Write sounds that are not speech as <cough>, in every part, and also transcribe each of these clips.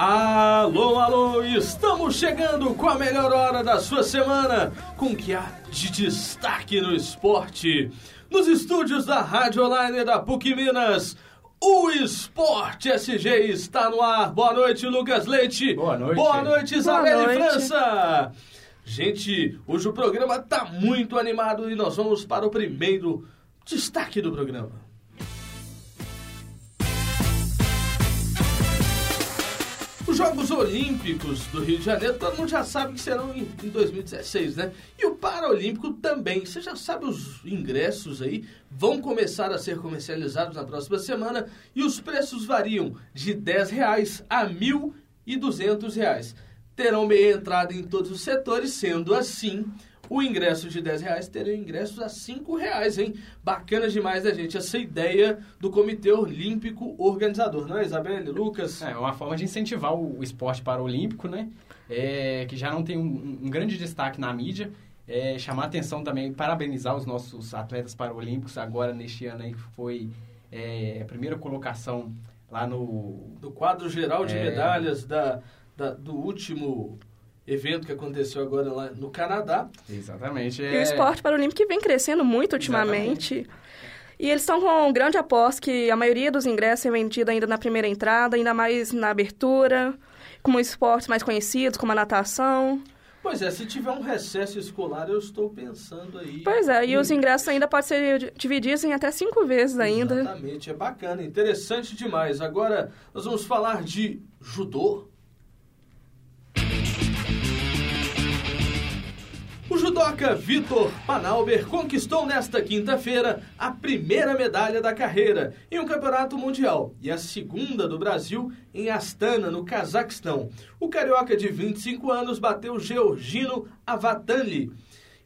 Alô, alô, estamos chegando com a melhor hora da sua semana, com o que há de destaque no esporte. Nos estúdios da Rádio Online da PUC Minas, o Esporte SG está no ar. Boa noite, Lucas Leite. Boa noite. Boa noite, Isabelle Boa noite. França. Gente, hoje o programa tá muito animado e nós vamos para o primeiro destaque do programa. Jogos Olímpicos do Rio de Janeiro, todo mundo já sabe que serão em, em 2016, né? E o Paralímpico também. Você já sabe os ingressos aí vão começar a ser comercializados na próxima semana e os preços variam de 10 reais a 1.200 reais. Terão meia entrada em todos os setores, sendo assim, o ingresso de 10 reais terá ingressos a 5 reais, hein? Bacana demais da gente essa ideia do Comitê Olímpico Organizador, não é, Isabelle, Lucas? É uma forma de incentivar o, o esporte paralímpico, né? É, que já não tem um, um grande destaque na mídia. É, chamar atenção também, parabenizar os nossos atletas paralímpicos agora neste ano aí que foi é, a primeira colocação lá no... do quadro geral de É. medalhas da, da- do último evento que aconteceu agora lá no Canadá. Exatamente. E é- o esporte paralímpico vem crescendo muito ultimamente. E eles estão com um grande aposta que a maioria dos ingressos é vendido ainda na primeira entrada, ainda mais na abertura, como esportes mais conhecidos, como a natação. Pois é, se tiver um recesso escolar, eu estou pensando aí. Pois é, e os ingressos ainda podem ser di- divididos em até cinco vezes ainda. Exatamente, é bacana, interessante demais. Agora nós vamos falar de judô. O judoca Vitor Panalber conquistou nesta quinta-feira a primeira medalha da carreira em um campeonato mundial e a segunda do Brasil em Astana, no Cazaquistão. O carioca de 25 anos bateu Georgino Avatanli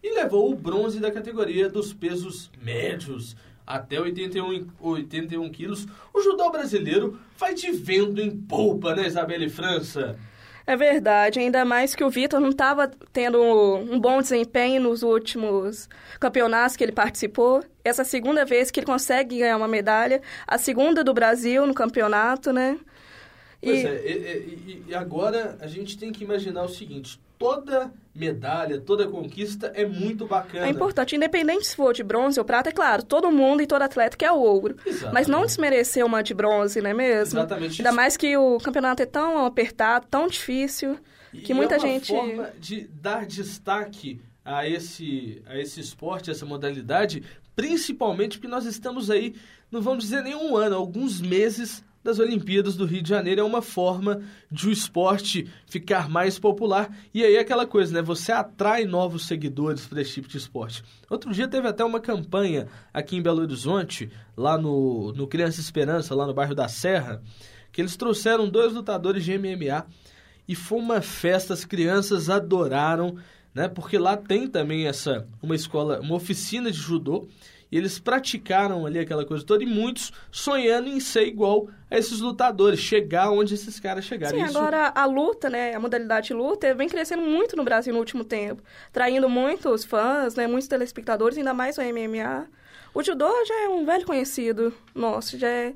e levou o bronze da categoria dos pesos médios até 81, 81 quilos. O judô brasileiro vai de vento em polpa, né, Isabelle França? É verdade, ainda mais que o Vitor não estava tendo um bom desempenho nos últimos campeonatos que ele participou. Essa é a segunda vez que ele consegue ganhar uma medalha, a segunda do Brasil no campeonato, né? Pois E- é, e, e- e agora a gente tem que imaginar o seguinte: toda medalha, toda conquista é muito bacana. É importante, independente se for de bronze ou prata, é claro, todo mundo e todo atleta quer ouro. Exatamente. Mas não desmerecer uma de bronze, não é mesmo? Exatamente. Ainda mais que o campeonato é tão apertado, tão difícil, que E muita é uma gente. forma de dar destaque a esse, a esse esporte, essa modalidade, principalmente porque nós estamos aí, não vamos dizer nem um ano, alguns meses das Olimpíadas do Rio de Janeiro. É uma forma de o esporte ficar mais popular. E aí aquela coisa, né? Você atrai novos seguidores para esse tipo de esporte. Outro dia teve até uma campanha aqui em Belo Horizonte, lá no, no Criança Esperança, lá no bairro da Serra, que eles trouxeram dois lutadores de MMA e foi uma festa, as crianças adoraram, né? Porque lá tem também essa uma escola, uma oficina de judô, e eles praticaram ali aquela coisa toda e muitos sonhando em ser igual a esses lutadores, chegar onde esses caras chegaram. Sim, Isso- agora a luta, né, a modalidade de luta vem crescendo muito no Brasil no último tempo, traindo muitos fãs, né, muitos telespectadores, ainda mais o MMA. O judô já é um velho conhecido nosso, já é...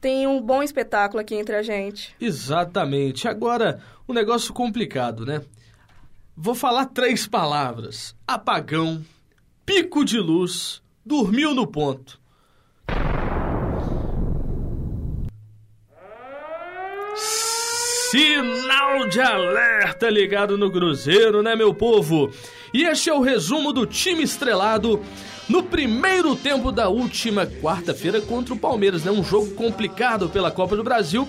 tem um bom espetáculo aqui entre a gente. Exatamente. Agora, um negócio complicado, né? Vou falar três palavras: apagão, pico de luz, dormiu no ponto. Sinal de alerta ligado no Cruzeiro, né, meu povo? E este é o resumo do time estrelado no primeiro tempo da última quarta-feira contra o Palmeiras, né? Um jogo complicado pela Copa do Brasil.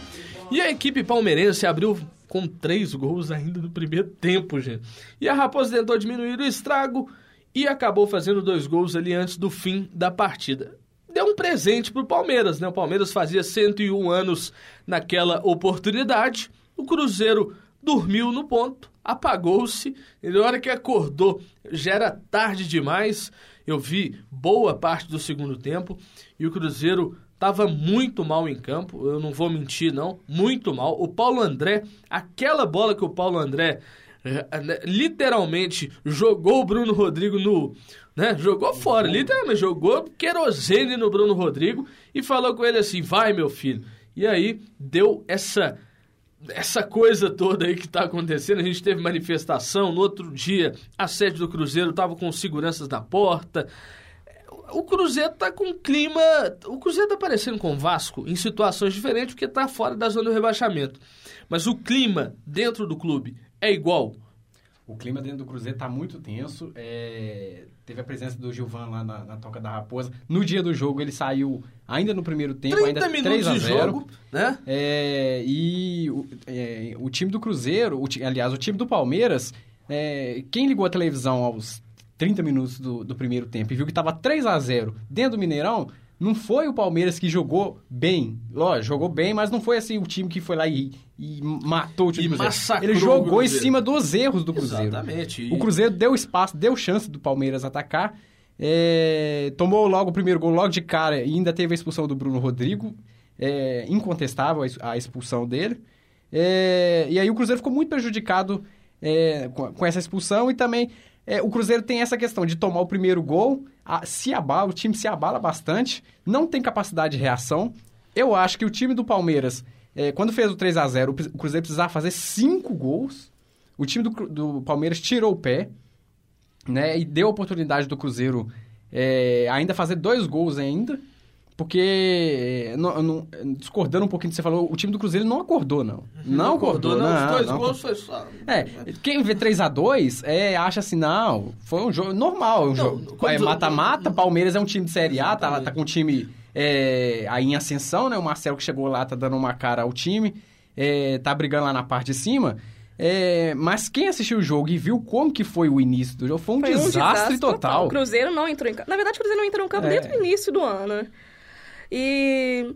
E a equipe palmeirense abriu com três gols ainda no primeiro tempo, gente. E a Raposa tentou diminuir o estrago e acabou fazendo dois gols ali antes do fim da partida. Deu um presente pro Palmeiras, né? O Palmeiras fazia 101 anos naquela oportunidade. O Cruzeiro dormiu no ponto, apagou-se. E na hora que acordou, já era tarde demais. Eu vi boa parte do segundo tempo e o Cruzeiro estava muito mal em campo. Eu não vou mentir, não. Muito mal. O Paulo André, aquela bola que o Paulo André literalmente jogou o Bruno Rodrigo no. Né, jogou fora, literalmente jogou querosene no Bruno Rodrigo e falou com ele assim: vai, meu filho. E aí deu essa essa coisa toda aí que está acontecendo, a gente teve manifestação, no outro dia a sede do Cruzeiro estava com seguranças na porta. O Cruzeiro está com clima. O Cruzeiro está parecendo com o Vasco em situações diferentes porque está fora da zona do rebaixamento. Mas o clima dentro do clube é igual. O clima dentro do Cruzeiro está muito tenso. É... Teve a presença do Gilvan lá na, na, Toca da Raposa. No dia do jogo, ele saiu ainda no primeiro tempo, 30 ainda minutos 3 a 0, de jogo, né? É... E o, é... o, time do Cruzeiro, o, aliás, o time do Palmeiras, é, quem ligou a televisão aos 30 minutos do, do primeiro tempo e viu que estava 3 a 0 dentro do Mineirão, não foi o Palmeiras que jogou bem. Lógico, jogou bem, mas não foi assim o time que foi lá e, e matou o time e do Cruzeiro. Ele jogou em cima dos erros do Cruzeiro. Exatamente. O Cruzeiro deu espaço, deu chance do Palmeiras atacar. É, tomou logo o primeiro gol logo de cara e ainda teve a expulsão do Bruno Rodrigo. É, incontestável a expulsão dele. É, e aí o Cruzeiro ficou muito prejudicado é, com, com essa expulsão e também é, o Cruzeiro tem essa questão de tomar o primeiro gol, a, se abala, o time se abala bastante, não tem capacidade de reação. Eu acho que o time do Palmeiras, é, quando fez o 3 a 0 o Cruzeiro precisava fazer cinco gols. O time do, do Palmeiras tirou o pé, né? E deu a oportunidade do Cruzeiro é, ainda fazer dois gols ainda. Porque, não, não, discordando um pouquinho do que você falou, o time do Cruzeiro não acordou, não. Não, não acordou, não. não. Os dois não, gols foi só... É, quem vê 3x2 é, acha assim, não, foi um jogo normal. Um jogo, é mata-mata, Palmeiras é um time de Série A, tá, tá com um time é, aí em ascensão, né? O Marcelo que chegou lá tá dando uma cara ao time, é, tá brigando lá na parte de cima. É, mas quem assistiu o jogo e viu como que foi o início do jogo, foi um, foi desastre, um desastre total. total. O Cruzeiro não entrou em campo. Na verdade, o Cruzeiro não entrou em campo é. desde o início do ano. E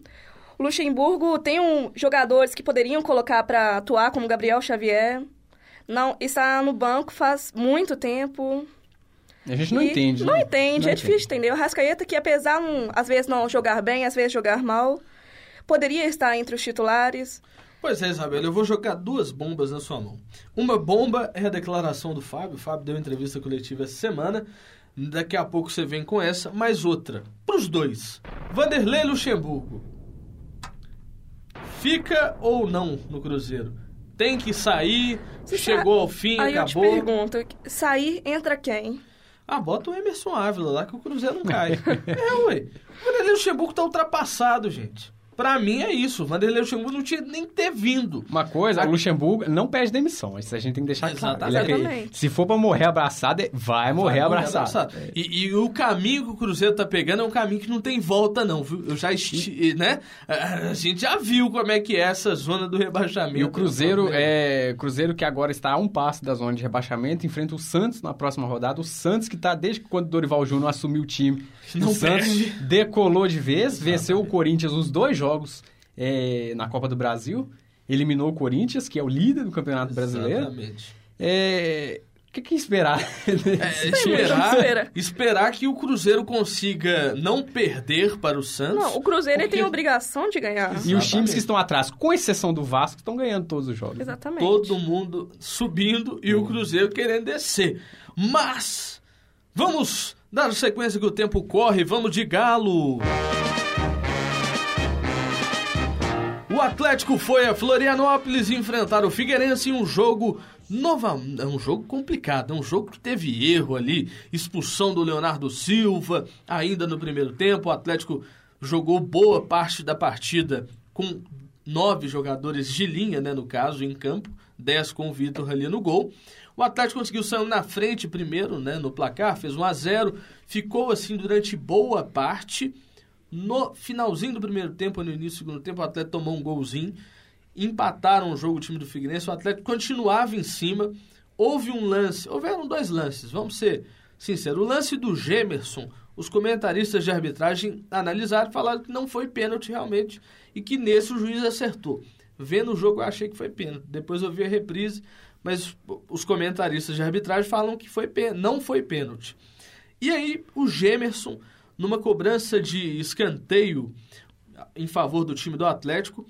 o Luxemburgo tem um, jogadores que poderiam colocar para atuar, como Gabriel Xavier. Não, está no banco faz muito tempo. A gente não entende. Não né? entende, não é entende. difícil entender. O Rascaeta, que apesar, um, às vezes, não jogar bem, às vezes jogar mal, poderia estar entre os titulares. Pois é, Isabela, eu vou jogar duas bombas na sua mão. Uma bomba é a declaração do Fábio. O Fábio deu entrevista coletiva essa semana Daqui a pouco você vem com essa, mais outra. Para os dois. Vanderlei Luxemburgo. Fica ou não no Cruzeiro? Tem que sair, chegou ao fim, Aí acabou. eu te pergunto, sair entra quem? Ah, bota o Emerson Ávila lá que o Cruzeiro não cai. <laughs> é, ué. O Vanderlei Luxemburgo tá ultrapassado, gente. Pra mim é isso. O Vanderlei Luxemburgo não tinha nem ter vindo. Uma coisa, o Luxemburgo não pede demissão. Isso a gente tem que deixar claro. Exatamente. É, se for pra morrer abraçado, vai morrer vai abraçado. Morrer abraçado. É. E, e, o caminho que o Cruzeiro tá pegando é um caminho que não tem volta, não, viu? Eu já esti, né? A gente já viu como é que é essa zona do rebaixamento. E o Cruzeiro é Cruzeiro que agora está a um passo da zona de rebaixamento, enfrenta o Santos na próxima rodada. O Santos que tá desde quando o Dorival Júnior assumiu o time. Não o Santos perde. decolou de vez, Exatamente. venceu o Corinthians os dois jogos é, na Copa do Brasil, eliminou o Corinthians, que é o líder do Campeonato Brasileiro. Exatamente. É, o que, que esperar? <laughs> É, esperar, esperar que o Cruzeiro consiga não perder para o Santos. Não, o Cruzeiro porque... tem a obrigação de ganhar. Exatamente. E os times que estão atrás, com exceção do Vasco, estão ganhando todos os jogos. Exatamente. Todo mundo subindo e hum. o Cruzeiro querendo descer. Mas, vamos dar sequência que o tempo corre, vamos de galo. O Atlético foi a Florianópolis enfrentar o Figueirense em um jogo nova, é um jogo complicado, é um jogo que teve erro ali, expulsão do Leonardo Silva, ainda no primeiro tempo, o Atlético jogou boa parte da partida com nove jogadores de linha, né, no caso, em campo, dez com o Vitor ali no gol. O Atlético conseguiu sair na frente primeiro, né, no placar, fez 1 a 0, ficou assim durante boa parte no finalzinho do primeiro tempo, no início do segundo tempo, o Atlético tomou um golzinho, empataram o jogo o time do Figueirense, o Atlético continuava em cima, houve um lance, houveram dois lances, vamos ser sinceros. O lance do Gemerson, os comentaristas de arbitragem analisaram e falaram que não foi pênalti realmente e que nesse o juiz acertou. Vendo o jogo eu achei que foi pênalti, depois eu vi a reprise, mas os comentaristas de arbitragem falam que foi não foi pênalti. E aí o Gemerson numa cobrança de escanteio em favor do time do Atlético,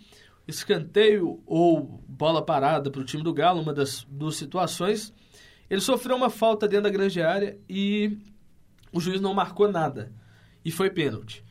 escanteio ou bola parada para o time do Galo, uma das duas situações, ele sofreu uma falta dentro da grande área e o juiz não marcou nada. E foi pênalti.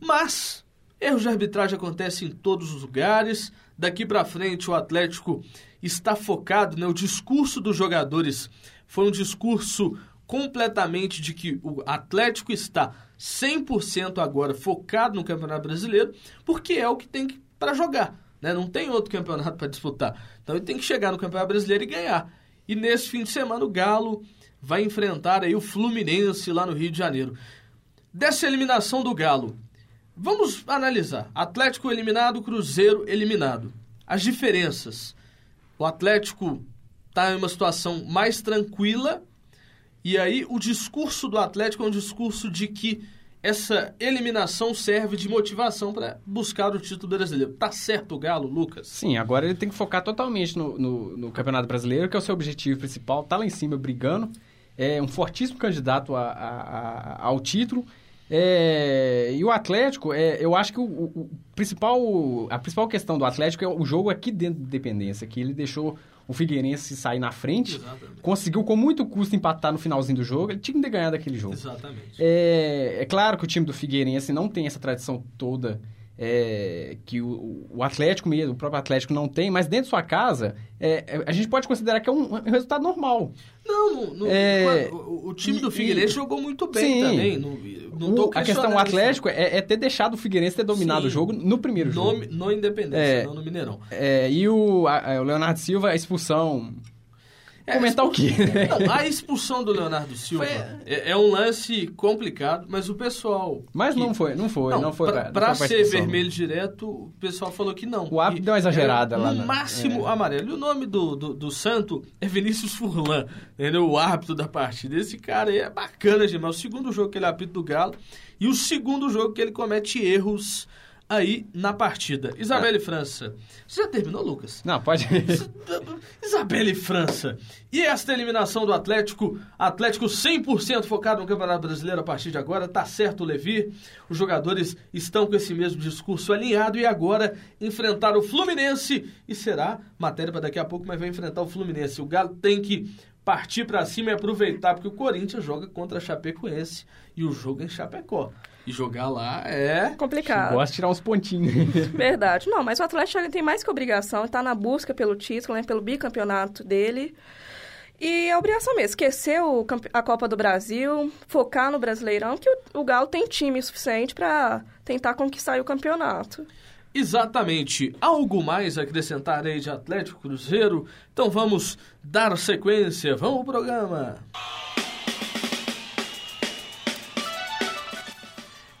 Mas Erros de arbitragem acontecem em todos os lugares. Daqui para frente, o Atlético está focado, né? O discurso dos jogadores foi um discurso completamente de que o Atlético está 100% agora focado no Campeonato Brasileiro, porque é o que tem para jogar, né? Não tem outro campeonato para disputar. Então ele tem que chegar no Campeonato Brasileiro e ganhar. E nesse fim de semana o Galo vai enfrentar aí o Fluminense lá no Rio de Janeiro. Dessa eliminação do Galo, vamos analisar. Atlético eliminado, Cruzeiro eliminado. As diferenças. O Atlético está em uma situação mais tranquila e aí o discurso do Atlético é um discurso de que essa eliminação serve de motivação para buscar o título brasileiro. Tá certo o Galo, Lucas? Sim, agora ele tem que focar totalmente no, no, no Campeonato Brasileiro, que é o seu objetivo principal, tá lá em cima brigando, é um fortíssimo candidato a, a, a, ao título. É, e o Atlético, é, eu acho que o, o, principal, a principal questão do Atlético é o jogo aqui dentro de Dependência, que ele deixou o Figueirense sair na frente, Exatamente. conseguiu com muito custo empatar no finalzinho do jogo, ele tinha que ter ganhado aquele jogo. Exatamente. É, é claro que o time do Figueirense não tem essa tradição toda é, que o, o, Atlético mesmo, o próprio Atlético não tem, mas dentro de sua casa, é, a gente pode considerar que é um, um resultado normal. Não, no, é, o, o, time do Figueirense e, jogou muito bem sim, também. Tô a questão do Atlético é, é, ter deixado o Figueirense ter dominado sim, o jogo no primeiro jogo. No, no Independência, é, não no Mineirão. É, e o, a, o Leonardo Silva, a expulsão é, Comentar o quê? Não, a expulsão do Leonardo Silva foi... é, é, um lance complicado, mas o pessoal. Mas que... não foi, não foi, não, não foi. Pra, pra, ser vermelho direto, o pessoal falou que não. O árbitro deu uma exagerada lá. No na... máximo é. amarelo. E o nome do, do, do, santo é Vinícius Furlan, entendeu? O árbitro da partida. Esse cara aí é bacana demais. O segundo jogo que ele apita do Galo e o segundo jogo que ele comete erros aí na partida. Isabelle ah. França. Você já terminou, Lucas? Não, pode. Isabelle França. E esta eliminação do Atlético, Atlético 100% focado no Campeonato Brasileiro a partir de agora, tá certo, Levi. Os jogadores estão com esse mesmo discurso alinhado e agora enfrentar o Fluminense e será matéria para daqui a pouco, mas vai enfrentar o Fluminense. O Galo tem que partir para cima e aproveitar, porque o Corinthians joga contra a Chapecoense e o jogo é em Chapecó. E jogar lá é. Complicado. Gosta de tirar uns pontinhos. <laughs> Verdade. Não, mas o Atlético ele tem mais que obrigação, está na busca pelo título, né, pelo bicampeonato dele. E a obrigação mesmo, esquecer o, a Copa do Brasil, focar no Brasileirão, que o, o Galo tem time suficiente para tentar conquistar o campeonato. Exatamente. Algo mais a acrescentar aí de Atlético Cruzeiro? Então vamos dar sequência. Vamos ao programa.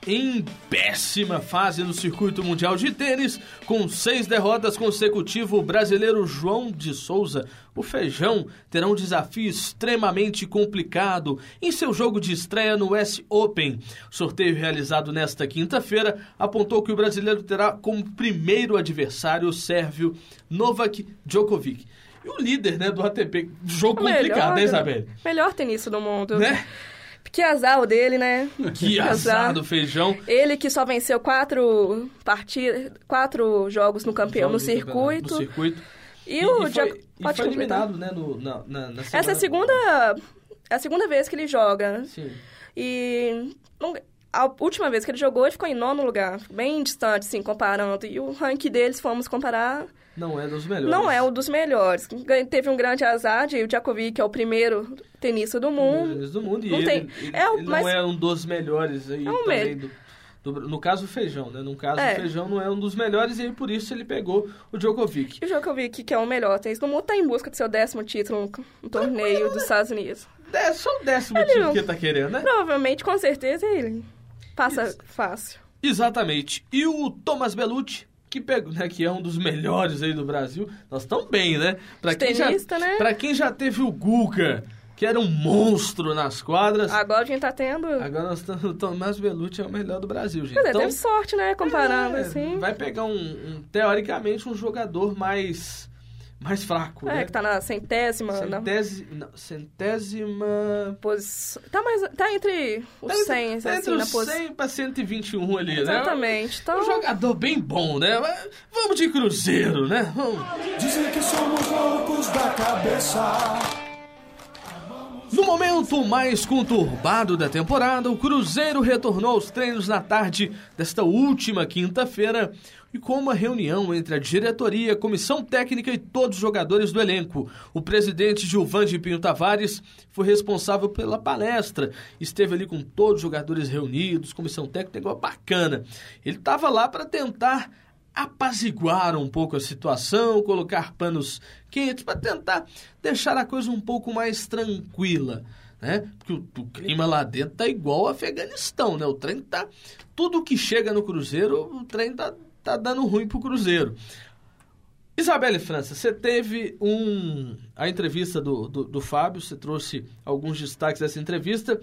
Em péssima fase no circuito mundial de tênis, com seis derrotas consecutivas, o brasileiro João de Souza, o Feijão, terá um desafio extremamente complicado em seu jogo de estreia no US Open. O sorteio realizado nesta quinta-feira apontou que o brasileiro terá como primeiro adversário o sérvio Novak Djokovic. E o líder né, do ATP. Jogo melhor, complicado, né, Isabel? Melhor tenista do mundo. Né? Que azar o dele, né? Que azar do feijão. Ele que só venceu quatro partidas, quatro jogos no campeão, no circuito. No circuito. E, e o e foi, e foi eliminado, né, no, na, na, na Essa é a segunda, é a segunda vez que ele joga. Sim. E a última vez que ele jogou, ele ficou em nono lugar, bem distante, assim, comparando. E o ranking deles, fomos comparar, não é dos melhores. Não é o dos melhores. Teve um grande azar de o Djokovic, é o primeiro tenista do mundo. Tenista do mundo. E não ele, tem... ele, é, ele mas... não é um dos melhores aí é um também do, do, no caso, o Feijão, né? No caso, é. o Feijão não é um dos melhores e aí, por isso ele pegou o Djokovic. E o Djokovic, que é o melhor tenista do mundo, está em busca do seu décimo título no, torneio dos Estados Unidos. É só o décimo ele título que ele tá querendo, né? Provavelmente, com certeza, ele passa fácil. Exatamente. E o Thomas Bellucci, que, pegou, né, que é um dos melhores aí do Brasil. Nós estamos bem, né? Pra quem, Tenista, já, né? pra quem já teve o Guga, que era um monstro nas quadras. Agora a gente tá tendo. Agora nós estamos. O Tomás Belucci é o melhor do Brasil, gente. Quer então, teve sorte, né? Comparando é, assim. Vai pegar um, um, teoricamente, um jogador mais mais fraco, é, né? que tá na centésima... Centési... Não, centésima... Pos... Tá, mais... tá entre os tá 100, entre, assim, entre os pos... 100 pra 121 ali, Exatamente. né? Exatamente. Então... Um jogador bem bom, né? Vamos de Cruzeiro, né? Vamos. Dizem que somos loucos da cabeça No momento mais conturbado da temporada, o Cruzeiro retornou aos treinos na tarde desta última quinta-feira e com uma reunião entre a diretoria, comissão técnica e todos os jogadores do elenco. O presidente Gilvande Pinho Tavares foi responsável pela palestra, esteve ali com todos os jogadores reunidos, comissão técnica, igual bacana. Ele estava lá para tentar apaziguar um pouco a situação, colocar panos quentes para tentar deixar a coisa um pouco mais tranquila, né? Porque o, o, clima lá dentro tá igual ao Afeganistão, né? O trem tá tudo que chega no Cruzeiro, o trem tá, tá dando ruim pro Cruzeiro. Isabelle França, você teve um a entrevista do, do, do Fábio, você trouxe alguns destaques dessa entrevista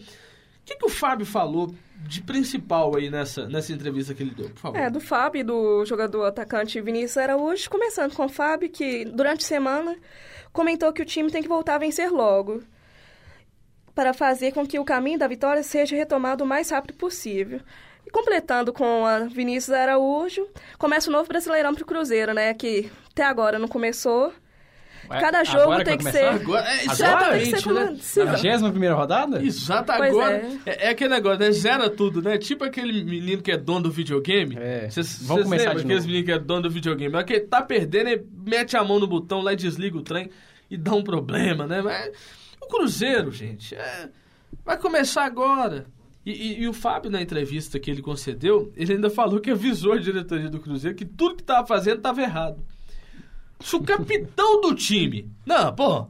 que, que o Fábio falou de principal aí nessa, nessa entrevista que ele deu, por favor? É, do Fábio do jogador atacante Vinícius Araújo, começando com o Fábio, que durante a semana comentou que o time tem que voltar a vencer logo, para fazer com que o caminho da vitória seja retomado o mais rápido possível. E completando com a Vinícius Araújo, começa o novo Brasileirão para o Cruzeiro, né, que até agora não começou, Cada jogo tem que, que ser. Agora, é, exatamente, né? Na vigésima primeira rodada? Exato, agora. É. é. É, aquele negócio, né? Zera tudo, né? Tipo aquele menino que é dono do videogame. É. Cês, Vamos cês começar de aqueles novo. meninos que é dono do videogame. Mas que tá perdendo, ele mete a mão no botão lá e desliga o trem e dá um problema, né? Mas o Cruzeiro, gente, é, vai começar agora. E, e, e, o Fábio, na entrevista que ele concedeu, ele ainda falou que avisou a diretoria do Cruzeiro que tudo que estava fazendo estava errado. Se o capitão do time. Não, pô.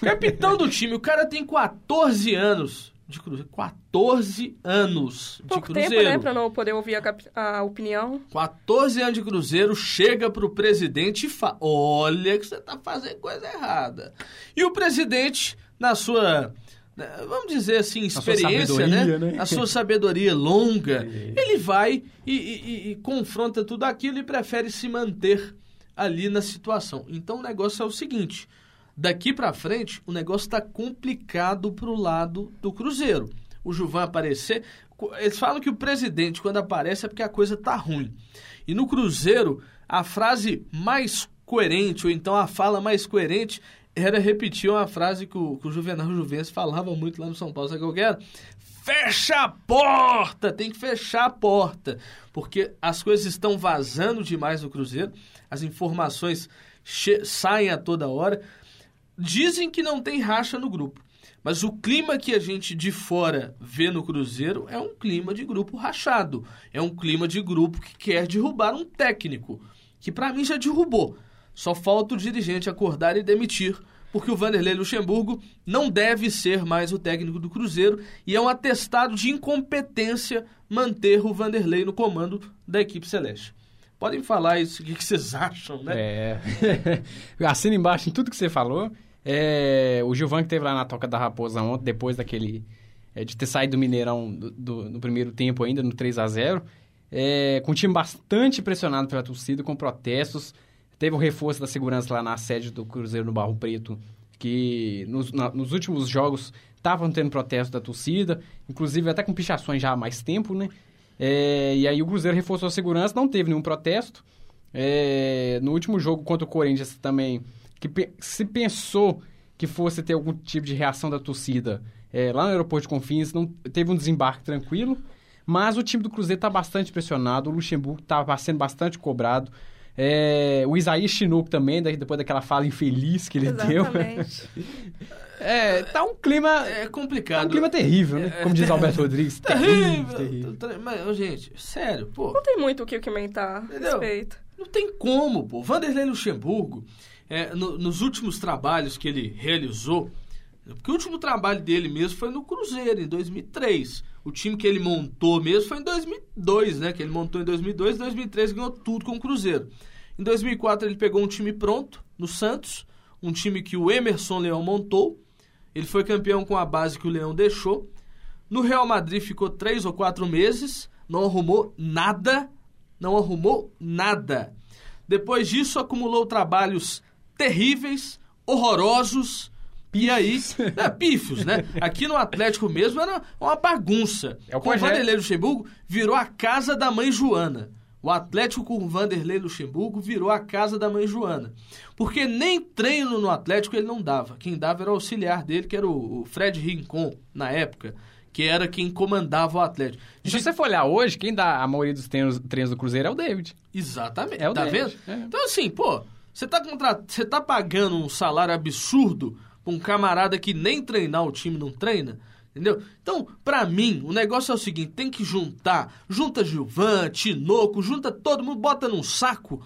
Capitão do time, o cara tem 14 anos de Cruzeiro. 14 anos de Pouco Cruzeiro. tempo, né, pra não poder ouvir a, a opinião. 14 anos de Cruzeiro, chega pro presidente e fala: Olha, que você tá fazendo coisa errada. E o presidente, na sua. Né, vamos dizer assim, experiência, né? né? A sua sabedoria longa, <laughs> ele vai e, e, e confronta tudo aquilo e prefere se manter ali na situação. Então o negócio é o seguinte: daqui para frente o negócio está complicado para o lado do Cruzeiro. O Juvan aparecer, eles falam que o presidente quando aparece é porque a coisa tá ruim. E no Cruzeiro a frase mais coerente ou então a fala mais coerente era repetir uma frase que o, que o Juvenal Juventus falava muito lá no São Paulo, sabe que? Fecha a porta! Tem que fechar a porta, porque as coisas estão vazando demais no Cruzeiro as informações saem a toda hora. Dizem que não tem racha no grupo. Mas o clima que a gente de fora vê no Cruzeiro é um clima de grupo rachado. É um clima de grupo que quer derrubar um técnico, que para mim já derrubou. Só falta o dirigente acordar e demitir, porque o Vanderlei Luxemburgo não deve ser mais o técnico do Cruzeiro e é um atestado de incompetência manter o Vanderlei no comando da equipe celeste. Podem falar isso, o que vocês acham, né? É. <laughs> Assina embaixo em tudo que você falou. É, o Gilvan que teve lá na Toca da Raposa ontem, depois daquele. É, de ter saído do Mineirão do, do, no primeiro tempo ainda, no 3 a 0 é, com o time bastante pressionado pela torcida, com protestos. Teve o um reforço da segurança lá na sede do Cruzeiro no Barro Preto, que nos, na, nos últimos jogos estavam tendo protesto da torcida, inclusive até com pichações já há mais tempo, né? É, e aí o Cruzeiro reforçou a segurança, não teve nenhum protesto. É, no último jogo contra o Corinthians também, que se pensou que fosse ter algum tipo de reação da torcida é, lá no aeroporto de Confins, não teve um desembarque tranquilo. Mas o time do Cruzeiro está bastante pressionado, o Luxemburgo está sendo bastante cobrado. É, o Isaías Chinook também, depois daquela fala infeliz que ele Exatamente. deu. <laughs> é, tá um clima. É complicado. Tá um clima terrível, né? Como diz Alberto Rodrigues. <laughs> terrível, terrível. Mas, gente, sério, pô. Não tem muito o que comentar a respeito. Não tem como, pô. Vanderlei Luxemburgo, é, no, nos últimos trabalhos que ele realizou, porque o último trabalho dele mesmo foi no Cruzeiro, em 2003. O time que ele montou mesmo foi em 2002, né? Que ele montou em 2002, 2003 ganhou tudo com o Cruzeiro. Em 2004 ele pegou um time pronto no Santos, um time que o Emerson Leão montou. Ele foi campeão com a base que o Leão deixou. No Real Madrid ficou três ou quatro meses, não arrumou nada, não arrumou nada. Depois disso acumulou trabalhos terríveis, horrorosos e aí, é, pífios, né? Aqui no Atlético mesmo era uma bagunça. É o o Vanderlei Luxemburgo virou a casa da mãe Joana. O Atlético com o Vanderlei Luxemburgo virou a casa da mãe Joana. Porque nem treino no Atlético ele não dava. Quem dava era o auxiliar dele, que era o Fred Rincon, na época que era quem comandava o Atlético. Se você for olhar hoje, quem dá a maioria dos treinos, treinos do Cruzeiro é o David. Exatamente. É o tá David. vendo? É. Então, assim, pô, você tá, contra... você tá pagando um salário absurdo pra um camarada que nem treinar o time não treina? Entendeu? Então, pra mim, o negócio é o seguinte: tem que juntar. Junta Gilvan, Tinoco, junta todo mundo, bota num saco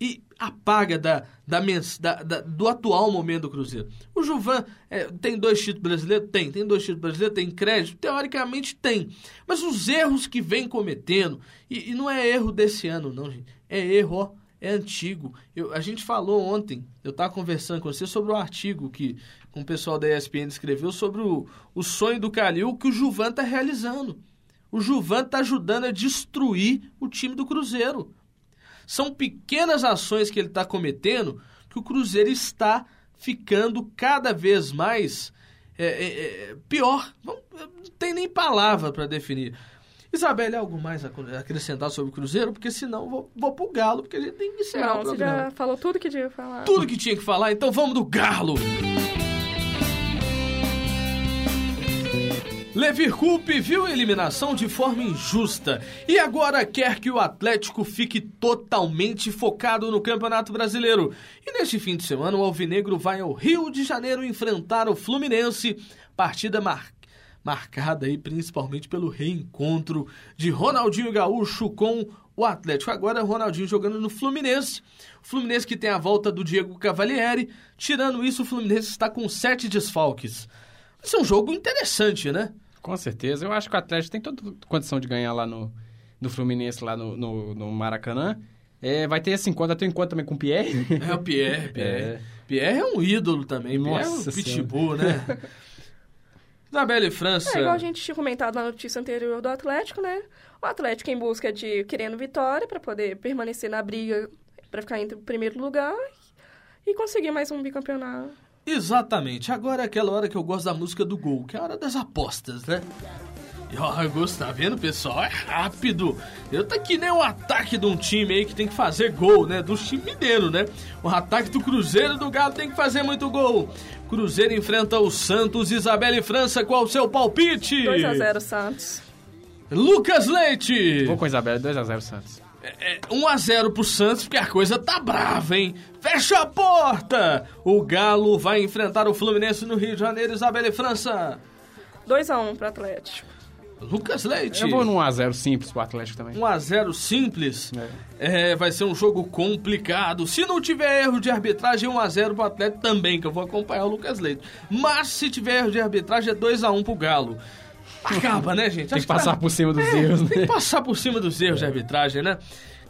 e apaga da, da, da- da- do atual momento do Cruzeiro. O Juvan é, tem dois títulos brasileiros? Tem. Tem dois títulos brasileiros? Tem crédito? Teoricamente tem. Mas os erros que vem cometendo, e, e não é erro desse ano, não, gente. É erro, ó, é antigo. Eu- a gente falou ontem, eu estava conversando com você sobre o artigo que o pessoal da ESPN escreveu sobre o, o sonho do Calil que o Juvan está realizando. O Juvan está ajudando a destruir o time do Cruzeiro. São pequenas ações que ele está cometendo que o Cruzeiro está ficando cada vez mais é, é, é, pior. Não, não tem nem palavra para definir. Isabelle, algo mais a acrescentar sobre o Cruzeiro? Porque senão vou, vou pro Galo, porque a gente tem que encerrar Não, o você programa. já falou tudo que devia falar. Tudo que tinha que falar, então vamos do Galo! Levir Coupe viu a eliminação de forma injusta e agora quer que o Atlético fique totalmente focado no Campeonato Brasileiro. E neste fim de semana, o Alvinegro vai ao Rio de Janeiro enfrentar o Fluminense, partida mar- marcada aí principalmente pelo reencontro de Ronaldinho Gaúcho com o Atlético. Agora, Ronaldinho jogando no Fluminense. O Fluminense que tem a volta do Diego Cavalieri. Tirando isso, o Fluminense está com sete desfalques. Vai ser um jogo interessante, né? Com certeza. Eu acho que o Atlético tem toda condição de ganhar lá no, no Fluminense, lá no, no, no Maracanã. É, vai ter esse encontro, tem um encontro também com o Pierre. É o Pierre, <laughs> Pierre. É. Pierre é um ídolo também. Pierre é um Nossa pitbull, né? <laughs> Isabelle França. É igual a gente tinha comentado na notícia anterior do Atlético, né? O Atlético em busca de querendo vitória para poder permanecer na briga para ficar entre o primeiro lugar e conseguir mais um bicampeonato. Exatamente. Agora é aquela hora que eu gosto da música do gol, que é a hora das apostas, né? E ó, Augusto, tá vendo, pessoal? É rápido. Eu tá que nem o ataque de um time aí que tem que fazer gol, né? Do time mineiro, né? O ataque do Cruzeiro do Galo tem que fazer muito gol. Cruzeiro enfrenta o Santos. Isabelle França, qual o seu palpite? 2 a 0 Santos. Lucas Leite. Vou com a Isabela, 2x0 Santos. É, 1 a 0 pro Santos, porque a coisa tá brava, hein? Fecha a porta! O Galo vai enfrentar o Fluminense no Rio de Janeiro. Isabelle França. 2 a 1 para Atlético. Lucas Leite. Eu vou num 1x0 simples pro Atlético também. 1 a 0 simples. É, vai ser um jogo complicado. Se não tiver erro de arbitragem, 1 a 0 pro Atlético também, que eu vou acompanhar o Lucas Leite. Mas se tiver erro de arbitragem, é 2 a 1 pro Galo. Acaba, né, gente? Tem Acho que passar vai- por cima dos É, erros, Tem né? que passar por cima dos erros de arbitragem, né?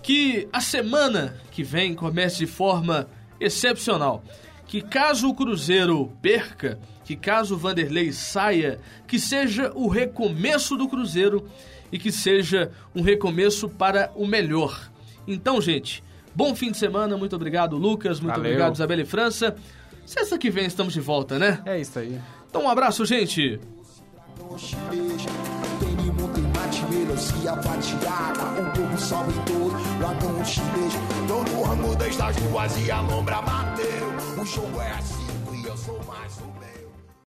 Que a semana que vem comece de forma excepcional. Que caso o Cruzeiro perca, que caso o Vanderlei saia, que seja o recomeço do Cruzeiro e que seja um recomeço para o melhor. Então, gente, bom fim de semana. Muito obrigado, Lucas. Muito Valeu. obrigado, Isabelle França. Sexta que vem estamos de volta, né? É isso aí. Então, um abraço, gente. Melancia fatiada O povo salve todo, ladrão chinês Tô no ramo das ruas e a lombra O jogo é assim e eu sou mais